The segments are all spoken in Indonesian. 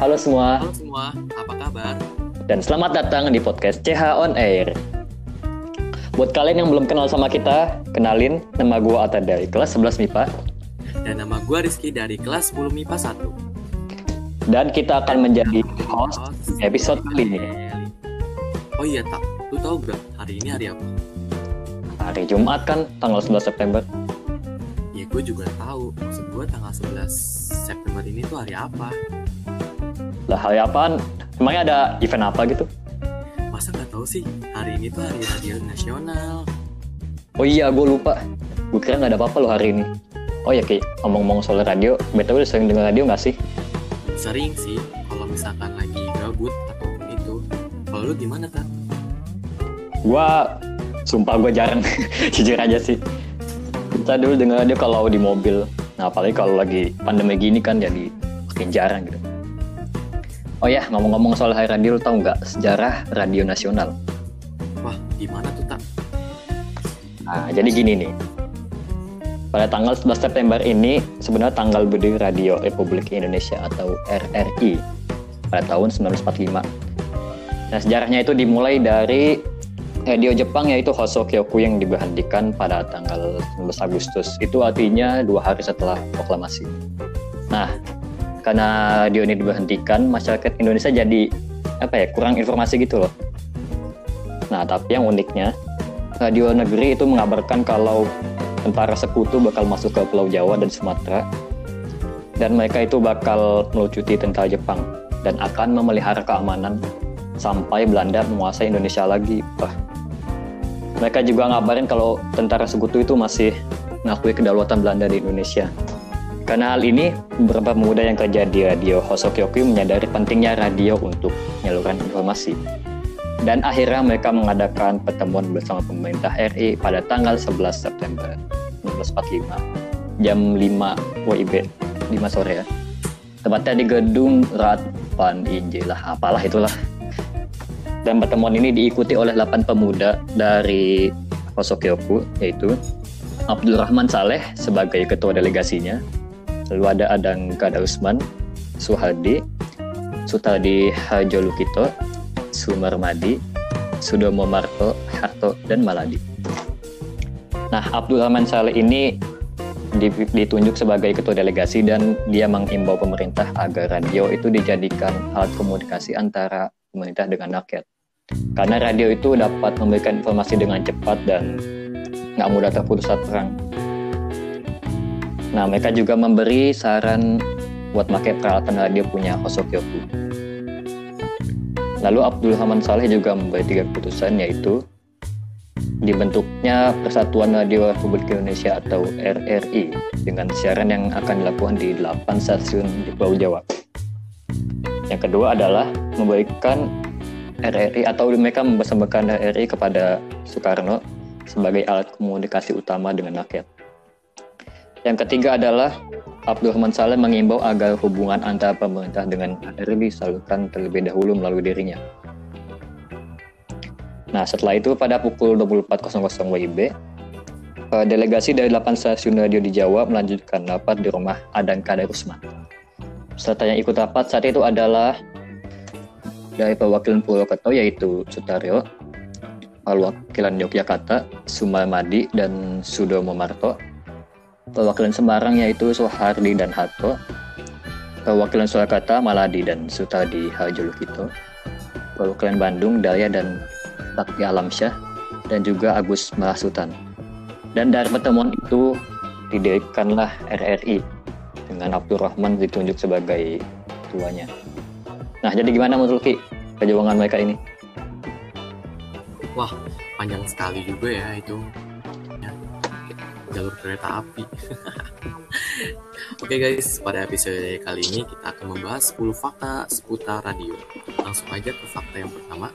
Halo semua. Halo semua, apa kabar? Dan selamat datang di podcast CH On Air. Buat kalian yang belum kenal sama kita, kenalin nama gue Ata dari kelas 11 MIPA. Dan nama gue Rizky dari kelas 10 MIPA 1. Dan kita akan menjadi host episode kali ini. Oh iya tak, lu tahu gak hari ini hari apa? Hari Jumat kan, tanggal 11 September. Ya gue juga tahu, maksud gue tanggal 11 September ini tuh hari apa? Lah hari apaan? Emangnya ada event apa gitu? Masa gak tahu sih, hari ini tuh hari radio nasional. Oh iya, gue lupa. Gue kira gak ada apa-apa loh hari ini. Oh ya, Ki, ngomong-ngomong soal radio, betul udah sering dengar radio gak sih? Sering sih, kalau misalkan lagi gabut ataupun itu. Kalau lu gimana, tak? Gua, sumpah gue jarang, jujur aja sih. Kita dulu dengar radio kalau di mobil. Nah, apalagi kalau lagi pandemi gini kan jadi makin jarang gitu. Oh ya, ngomong-ngomong soal hari radio, lu tau nggak sejarah radio nasional? Wah, gimana tuh, tak? Nah, jadi gini nih. Pada tanggal 11 September ini, sebenarnya tanggal berdiri Radio Republik Indonesia atau RRI pada tahun 1945. Nah, sejarahnya itu dimulai dari radio Jepang yaitu Hosokyoku yang diberhentikan pada tanggal 19 Agustus. Itu artinya dua hari setelah proklamasi. Nah, karena radio ini diberhentikan, masyarakat Indonesia jadi apa ya kurang informasi gitu loh. Nah, tapi yang uniknya radio negeri itu mengabarkan kalau tentara sekutu bakal masuk ke Pulau Jawa dan Sumatera dan mereka itu bakal melucuti tentara Jepang dan akan memelihara keamanan sampai Belanda menguasai Indonesia lagi. Wah. Mereka juga ngabarin kalau tentara sekutu itu masih mengakui kedaulatan Belanda di Indonesia. Karena hal ini, beberapa pemuda yang kerja di radio Hosokyoku menyadari pentingnya radio untuk menyaluran informasi. Dan akhirnya mereka mengadakan pertemuan bersama pemerintah RI pada tanggal 11 September 1945 jam 5 WIB 5 sore ya. Tepatnya di gedung Ratpan IJ lah, apalah itulah. Dan pertemuan ini diikuti oleh 8 pemuda dari Hosokyoku yaitu Abdul Rahman Saleh sebagai ketua delegasinya, lalu ada Adang Kada Usman, Suhadi, Sutadi Hajolukito, Sumarmadi, Sudomo Marto, Harto, dan Maladi. Nah, Abdul Rahman Saleh ini ditunjuk sebagai ketua delegasi dan dia mengimbau pemerintah agar radio itu dijadikan alat komunikasi antara pemerintah dengan rakyat. Karena radio itu dapat memberikan informasi dengan cepat dan nggak mudah terputus saat perang. Nah, mereka juga memberi saran buat pakai peralatan radio punya Hosokyoku. Lalu Abdul Rahman Saleh juga memberi tiga keputusan yaitu dibentuknya Persatuan Radio Republik Indonesia atau RRI dengan siaran yang akan dilakukan di 8 stasiun di Pulau Jawa. Yang kedua adalah memberikan RRI atau mereka mempersembahkan RRI kepada Soekarno sebagai alat komunikasi utama dengan rakyat. Yang ketiga adalah Abdurrahman Saleh mengimbau agar hubungan antara pemerintah dengan RRI disalurkan terlebih dahulu melalui dirinya. Nah, setelah itu pada pukul 24.00 WIB, delegasi dari 8 stasiun radio di Jawa melanjutkan rapat di rumah Adan Kader Usman. Peserta yang ikut rapat saat itu adalah dari perwakilan Purwokerto yaitu Sutaryo, perwakilan Yogyakarta, Sumarmadi, dan Sudomo Marto, perwakilan Semarang yaitu Soehardi dan Hato, perwakilan Surakarta Maladi dan Sutadi Hajolukito, perwakilan Bandung Daya dan Bakti Alamsyah, dan juga Agus Marasutan. Dan dari pertemuan itu didirikanlah RRI dengan Abdurrahman ditunjuk sebagai tuanya. Nah, jadi gimana menurut Ki perjuangan mereka ini? Wah, panjang sekali juga ya itu jalur kereta api. Oke okay guys, pada episode kali ini kita akan membahas 10 fakta seputar radio. Langsung aja ke fakta yang pertama.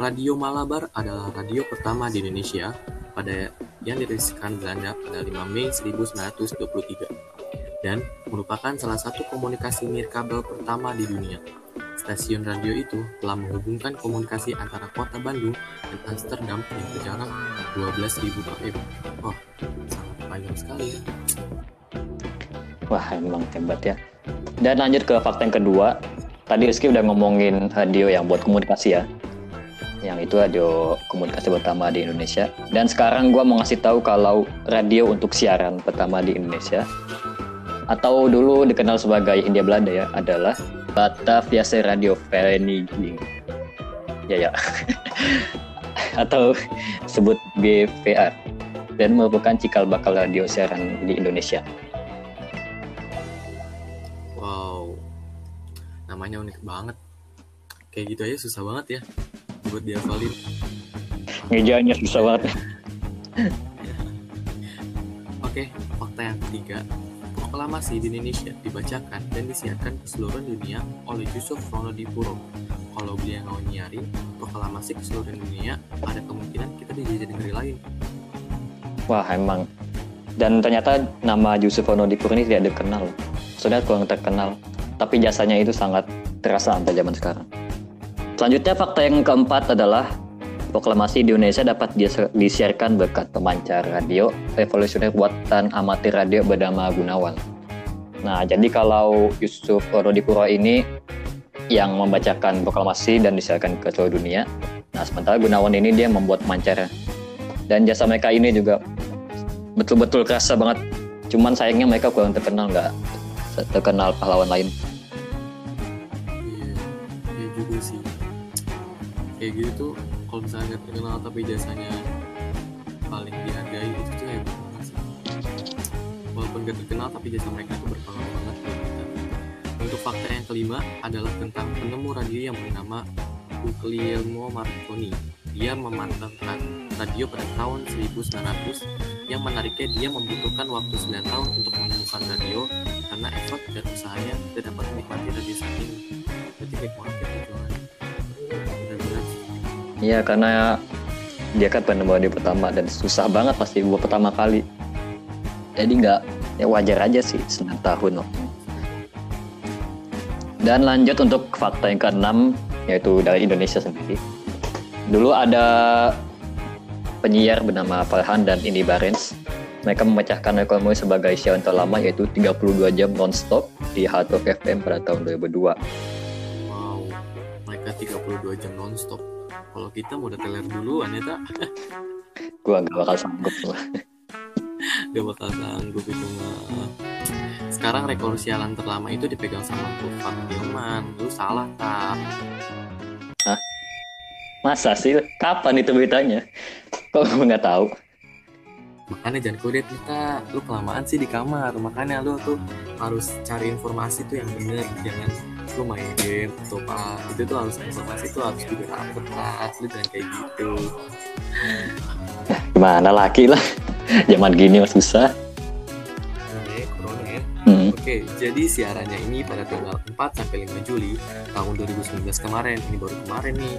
Radio Malabar adalah radio pertama di Indonesia pada yang diresmikan Belanda pada 5 Mei 1923 dan merupakan salah satu komunikasi nirkabel pertama di dunia. Stasiun radio itu telah menghubungkan komunikasi antara kota Bandung dan Amsterdam yang berjarak 12.000 km. Oh, sekali ya. Wah, emang hebat ya. Dan lanjut ke fakta yang kedua, tadi Rizky udah ngomongin radio yang buat komunikasi ya yang itu radio komunikasi pertama di Indonesia. Dan sekarang gue mau ngasih tahu kalau radio untuk siaran pertama di Indonesia atau dulu dikenal sebagai India Belanda ya adalah Bataviase Radio Vereniging. Ya ya. atau sebut BVR dan merupakan cikal bakal radio siaran di Indonesia. Wow, namanya unik banget. Kayak gitu aja susah banget ya buat dihafalin. Ngejanya susah banget. Oke fakta yang ketiga. Proklamasi di Indonesia dibacakan dan disiarkan ke seluruh dunia oleh Yusuf Ronodipuro kalau beliau mau nyari proklamasi ke seluruh dunia ada kemungkinan kita dijajah negeri lain wah emang dan ternyata nama Yusuf Ronodipuro ini tidak dikenal sudah kurang terkenal tapi jasanya itu sangat terasa sampai zaman sekarang Selanjutnya fakta yang keempat adalah proklamasi di Indonesia dapat disiarkan berkat pemancar radio revolusioner buatan amatir radio bernama Gunawan. Nah, jadi kalau Yusuf Rodipuro ini yang membacakan proklamasi dan disiarkan ke seluruh dunia. Nah, sementara Gunawan ini dia membuat pemancar. Dan jasa mereka ini juga betul-betul kerasa banget. Cuman sayangnya mereka kurang terkenal nggak terkenal pahlawan lain. kayak gitu tuh kalau misalnya terkenal tapi jasanya paling dihargai itu tuh hebat banget sih walaupun gak terkenal tapi jasa mereka itu berpengaruh banget kita untuk fakta yang kelima adalah tentang penemu radio yang bernama Guglielmo Marconi dia memantapkan radio pada tahun 1900 yang menariknya dia membutuhkan waktu 9 tahun untuk menemukan radio karena effort dan usahanya tidak dapat menikmati radio saat ini berarti baik banget ya Iya karena dia kan penemu di pertama dan susah banget pasti buat pertama kali. Jadi nggak ya wajar aja sih 9 tahun waktu. Dan lanjut untuk fakta yang keenam yaitu dari Indonesia sendiri. Dulu ada penyiar bernama Farhan dan Indi Barens. Mereka memecahkan rekor muri sebagai siaran terlama yaitu 32 jam non-stop di Hard Rock FM pada tahun 2002. Wow, mereka 32 jam non-stop kalau kita mau teler duluan ya tak gua gak bakal sanggup gak bakal sanggup itu mah sekarang rekor sialan terlama itu dipegang sama Gofar Hilman lu salah tak Hah? Masa sih? Kapan itu beritanya? Kok gue nggak tahu? Makanya jangan kudet kita lu kelamaan sih di kamar. Makanya lu tuh harus cari informasi tuh yang bener. Jangan lu main game atau apa. Itu tuh harus informasi tuh harus juga dapet lah. Lu jangan kayak gitu. Gimana laki lah? Zaman gini mas susah. Oke, corona ya. Hmm. Oke, jadi siarannya ini pada tanggal 4 sampai 5 Juli tahun 2019 kemarin. Ini baru kemarin nih.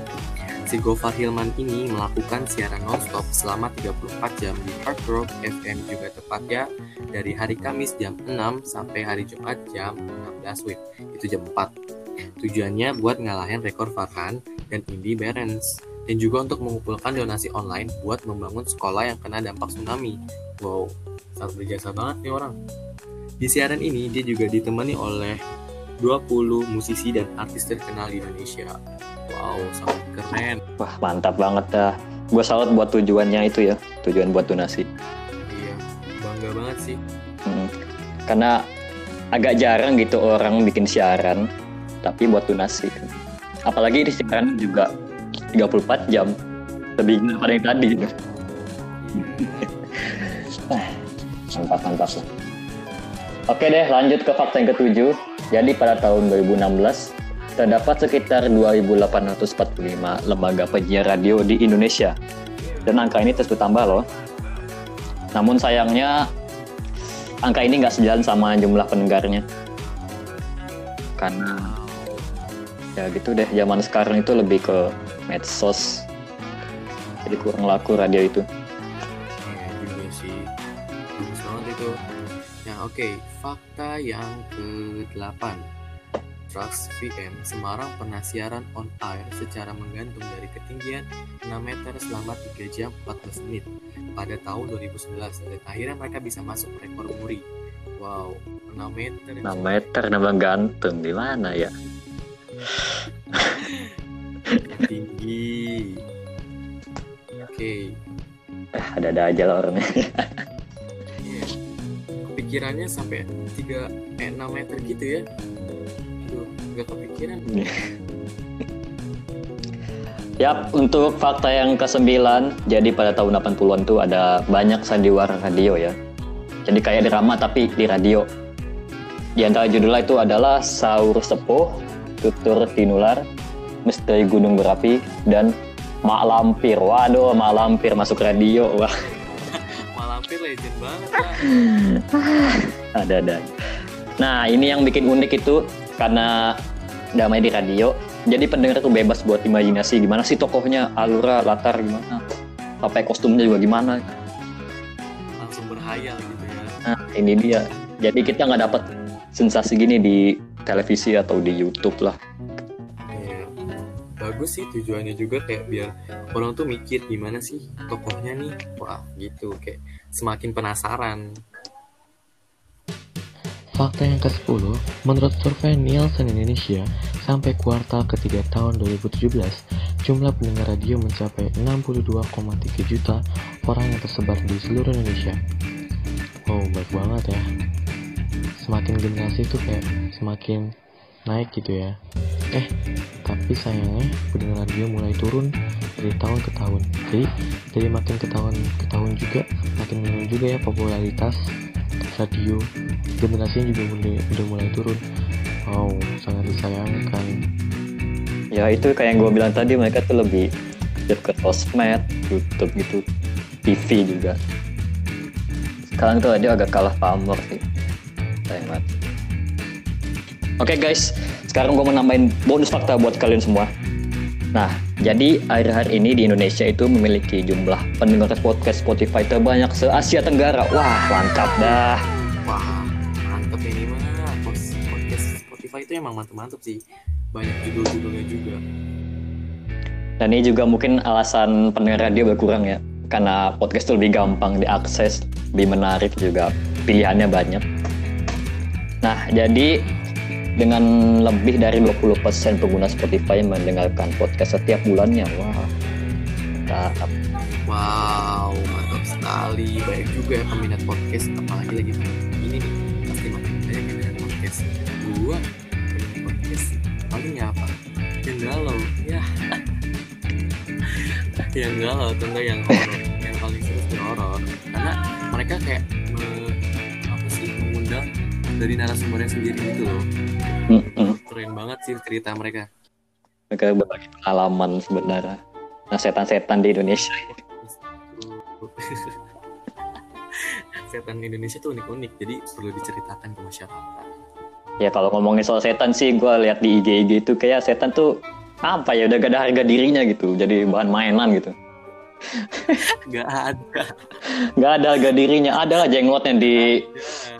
Si Gofar Hilman ini melakukan siaran nonstop selama 34 jam di Hard Rock FM juga tepatnya dari hari Kamis jam 6 sampai hari Jumat jam 16 WIB. Itu jam 4. Tujuannya buat ngalahin rekor Farhan dan Indi Berens dan juga untuk mengumpulkan donasi online buat membangun sekolah yang kena dampak tsunami. Wow, sangat berjasa banget nih orang. Di siaran ini dia juga ditemani oleh 20 musisi dan artis terkenal di Indonesia. Wow, sangat keren. Wah, mantap banget dah. Gue salut buat tujuannya itu ya, tujuan buat donasi. Iya, bangga banget sih. Hmm, karena agak jarang gitu orang bikin siaran, tapi buat donasi. Apalagi di siaran juga 34 jam, lebih daripada yang tadi. Gitu. mantap, mantap. Oke deh, lanjut ke fakta yang ketujuh. Jadi pada tahun 2016, terdapat sekitar 2.845 lembaga penyiar radio di Indonesia. Dan angka ini terus bertambah loh. Namun sayangnya, angka ini nggak sejalan sama jumlah pendengarnya. Karena ya gitu deh, zaman sekarang itu lebih ke medsos. Jadi kurang laku radio itu. Oke, okay, fakta yang ke-8. Trax VM Semarang pernah siaran on air secara menggantung dari ketinggian 6 meter selama 3 jam 14 menit pada tahun 2011 dan akhirnya mereka bisa masuk rekor muri. Wow, 6 meter. 6 meter nambah gantung di mana ya? tinggi oke Eh, ada-ada aja lah orangnya. Iya. kepikirannya sampai 3 eh 6 meter gitu ya nggak kepikiran Yap, untuk fakta yang ke-9, jadi pada tahun 80-an tuh ada banyak sandiwara radio ya. Jadi kayak drama tapi di radio. Di antara judulnya itu adalah Saur Sepuh, Tutur Tinular, Misteri Gunung Berapi, dan Mak Lampir. Waduh, Mak Lampir masuk radio. Wah, Malampir legend banget ada-ada. Nah, ini yang bikin unik itu karena damai di radio. Jadi pendengar tuh bebas buat imajinasi gimana sih tokohnya, alura, latar gimana. Sampai kostumnya juga gimana. langsung berhayal gitu ya Nah, ini dia. Jadi kita nggak dapat sensasi gini di televisi atau di YouTube lah. Iya. bagus sih tujuannya juga kayak biar orang tuh mikir gimana sih tokohnya nih wah gitu kayak semakin penasaran Fakta yang ke-10, menurut survei Nielsen Indonesia, sampai kuartal ketiga tahun 2017, jumlah pendengar radio mencapai 62,3 juta orang yang tersebar di seluruh Indonesia. Wow, baik banget ya. Semakin generasi itu kayak semakin naik gitu ya. Eh, tapi sayangnya pendengar radio mulai turun dari tahun ke tahun. Jadi, dari makin ke tahun ke tahun juga, makin menurun juga ya popularitas radio generasinya juga mulai, udah mulai turun wow sangat disayangkan Ya itu kayak yang gue bilang tadi mereka tuh lebih ke sosmed, YouTube gitu, TV juga. Sekarang tuh dia agak kalah pamor sih. Sayang banget. Oke guys, sekarang gue mau nambahin bonus fakta buat kalian semua. Nah, jadi akhir-akhir ini di Indonesia itu memiliki jumlah pendengar podcast Spotify terbanyak se-Asia Tenggara. Wah, mantap dah. wah mantep ini mah podcast Spotify itu emang mantep-mantep sih banyak judul-judulnya juga Dan ini juga mungkin alasan pendengar radio berkurang ya. Karena podcast itu lebih gampang diakses, lebih menarik juga. Pilihannya banyak. Nah, jadi dengan lebih dari 20% pengguna Spotify mendengarkan podcast setiap bulannya. Wah. Mantap. wow mantap sekali banyak juga ya peminat podcast apalagi lagi ini nih pasti makin banyak yang dengar podcast gua peminat podcast paling ya apa yang galau ya yang galau atau enggak yang horor yang paling seru sih horor karena mereka kayak dari narasumbernya sendiri gitu loh keren banget sih cerita mereka Mereka berbagi pengalaman sebenarnya. Nah, setan-setan di Indonesia. setan Indonesia tuh unik-unik jadi perlu diceritakan ke masyarakat Ya kalau ngomongin soal setan sih, gue lihat di IG-IG itu kayak setan tuh apa ya udah gak ada harga dirinya gitu. Jadi bahan mainan gitu. Nggak ada. Gak ada harga dirinya. Ada lah jenglotnya di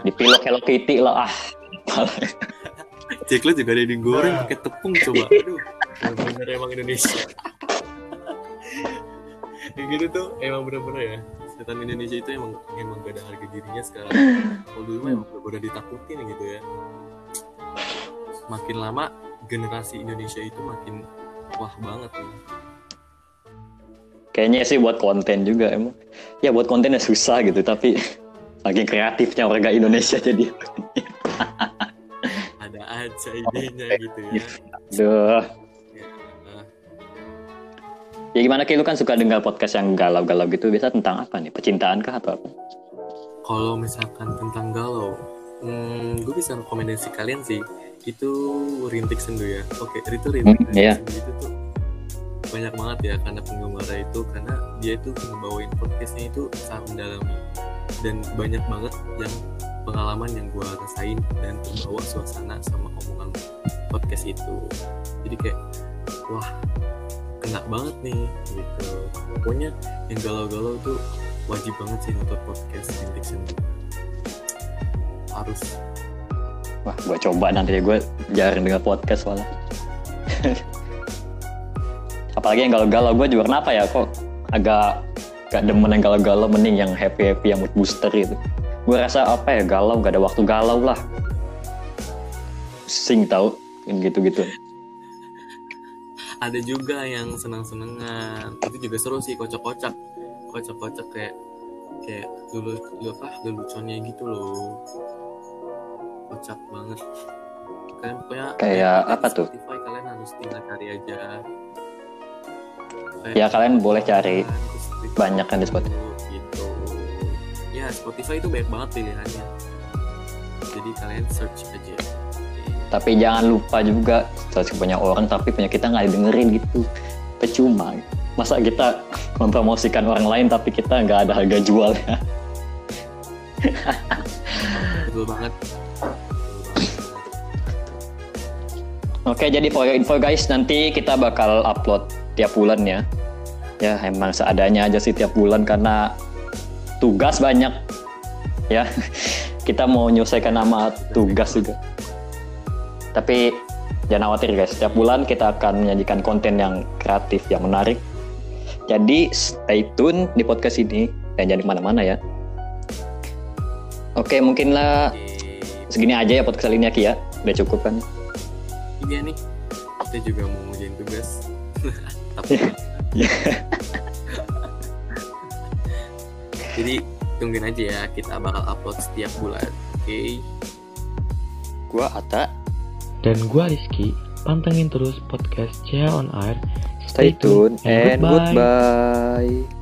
dipilok Hello Kitty lah. Ah, Ceklet juga ada yang digoreng pakai tepung coba. Aduh bener emang Indonesia. Kayak gitu tuh emang bener-bener ya. Setan Indonesia itu emang emang gak ada harga dirinya sekarang. Kalau dulu mah emang udah ditakutin gitu ya. Makin lama generasi Indonesia itu makin wah banget nih kayaknya sih buat konten juga emang. Ya buat kontennya susah gitu, tapi saking kreatifnya warga Indonesia jadi. ada aja idenya gitu ya Duh. Ya, nah, Ya gimana kayak lu kan suka dengar podcast yang galau-galau gitu, biasa tentang apa nih? Percintaan kah atau apa? Kalau misalkan tentang galau, hmm, gue bisa rekomendasi kalian sih. Itu Rintik Sendu ya. Oke, itu Rintik, Hmm, Rintik iya. Sendu itu tuh banyak banget ya karena penggemarnya itu karena dia itu ngebawain podcastnya itu sangat mendalami. Dan banyak banget yang pengalaman yang gue rasain dan terbawa suasana sama omongan podcast itu. Jadi kayak wah kena banget nih gitu. Pokoknya yang galau-galau tuh wajib banget sih nonton podcast Sendu harus. Wah, gua coba nanti ya gue jarang dengar podcast soalnya. Apalagi yang galau-galau gue juga kenapa ya kok agak gak demen yang galau-galau mending yang happy-happy yang mood booster gitu. Gue rasa apa ya galau gak ada waktu galau lah. Pusing tau yang gitu-gitu. ada juga yang senang-senangan itu juga seru sih kocak-kocak kocak-kocak kayak kayak dulu dulu apa leluconnya gitu loh kocak banget kalian pokoknya Kayak apa tuh? Spotify kalian harus tinggal cari aja Ya, kalian boleh cari. Spotify Banyak kan di Spotify. gitu. Ya Spotify itu banyak banget pilihannya. Jadi kalian search aja. Tapi jangan lupa juga search punya orang tapi punya kita nggak didengerin gitu. Percuma. Masa kita mempromosikan orang lain tapi kita nggak ada harga jualnya? Betul banget. Oke jadi for your info guys nanti kita bakal upload tiap bulan ya. Ya emang seadanya aja sih tiap bulan karena tugas banyak. Ya kita mau menyelesaikan nama tugas juga. Tapi jangan khawatir guys setiap bulan kita akan menyajikan konten yang kreatif yang menarik. Jadi stay tune di podcast ini dan jangan ke mana-mana ya. Oke mungkinlah segini aja ya podcast kali ini ya Ki ya. Udah cukup kan? Iya nih, kita juga mau ngerjain tugas. Tapi Iya. jadi tungguin aja ya, kita bakal upload setiap bulan. Oke. gua Ata Dan gua Rizky, pantengin terus podcast Cia on Air. stay tune and goodbye. goodbye.